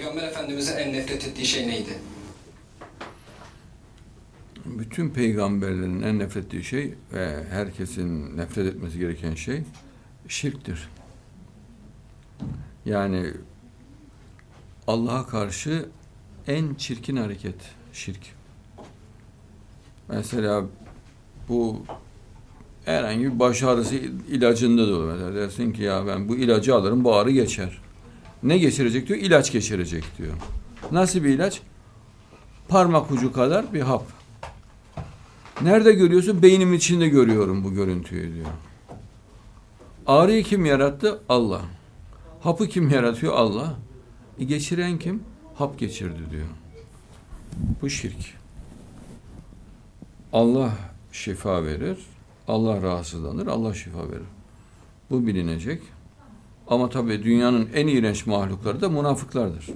Peygamber Efendimiz'in en nefret ettiği şey neydi? Bütün peygamberlerin en nefret ettiği şey ve herkesin nefret etmesi gereken şey şirktir. Yani Allah'a karşı en çirkin hareket şirk. Mesela bu herhangi bir baş ağrısı ilacında da olur. Mesela dersin ki ya ben bu ilacı alırım bu ağrı geçer. Ne geçirecek diyor? İlaç geçirecek diyor. Nasıl bir ilaç? Parmak ucu kadar bir hap. Nerede görüyorsun? Beynimin içinde görüyorum bu görüntüyü diyor. Ağrıyı kim yarattı? Allah. Hapı kim yaratıyor? Allah. E geçiren kim? Hap geçirdi diyor. Bu şirk. Allah şifa verir. Allah rahatsızlanır. Allah şifa verir. Bu bilinecek. Ama tabii dünyanın en iğrenç mahlukları da münafıklardır.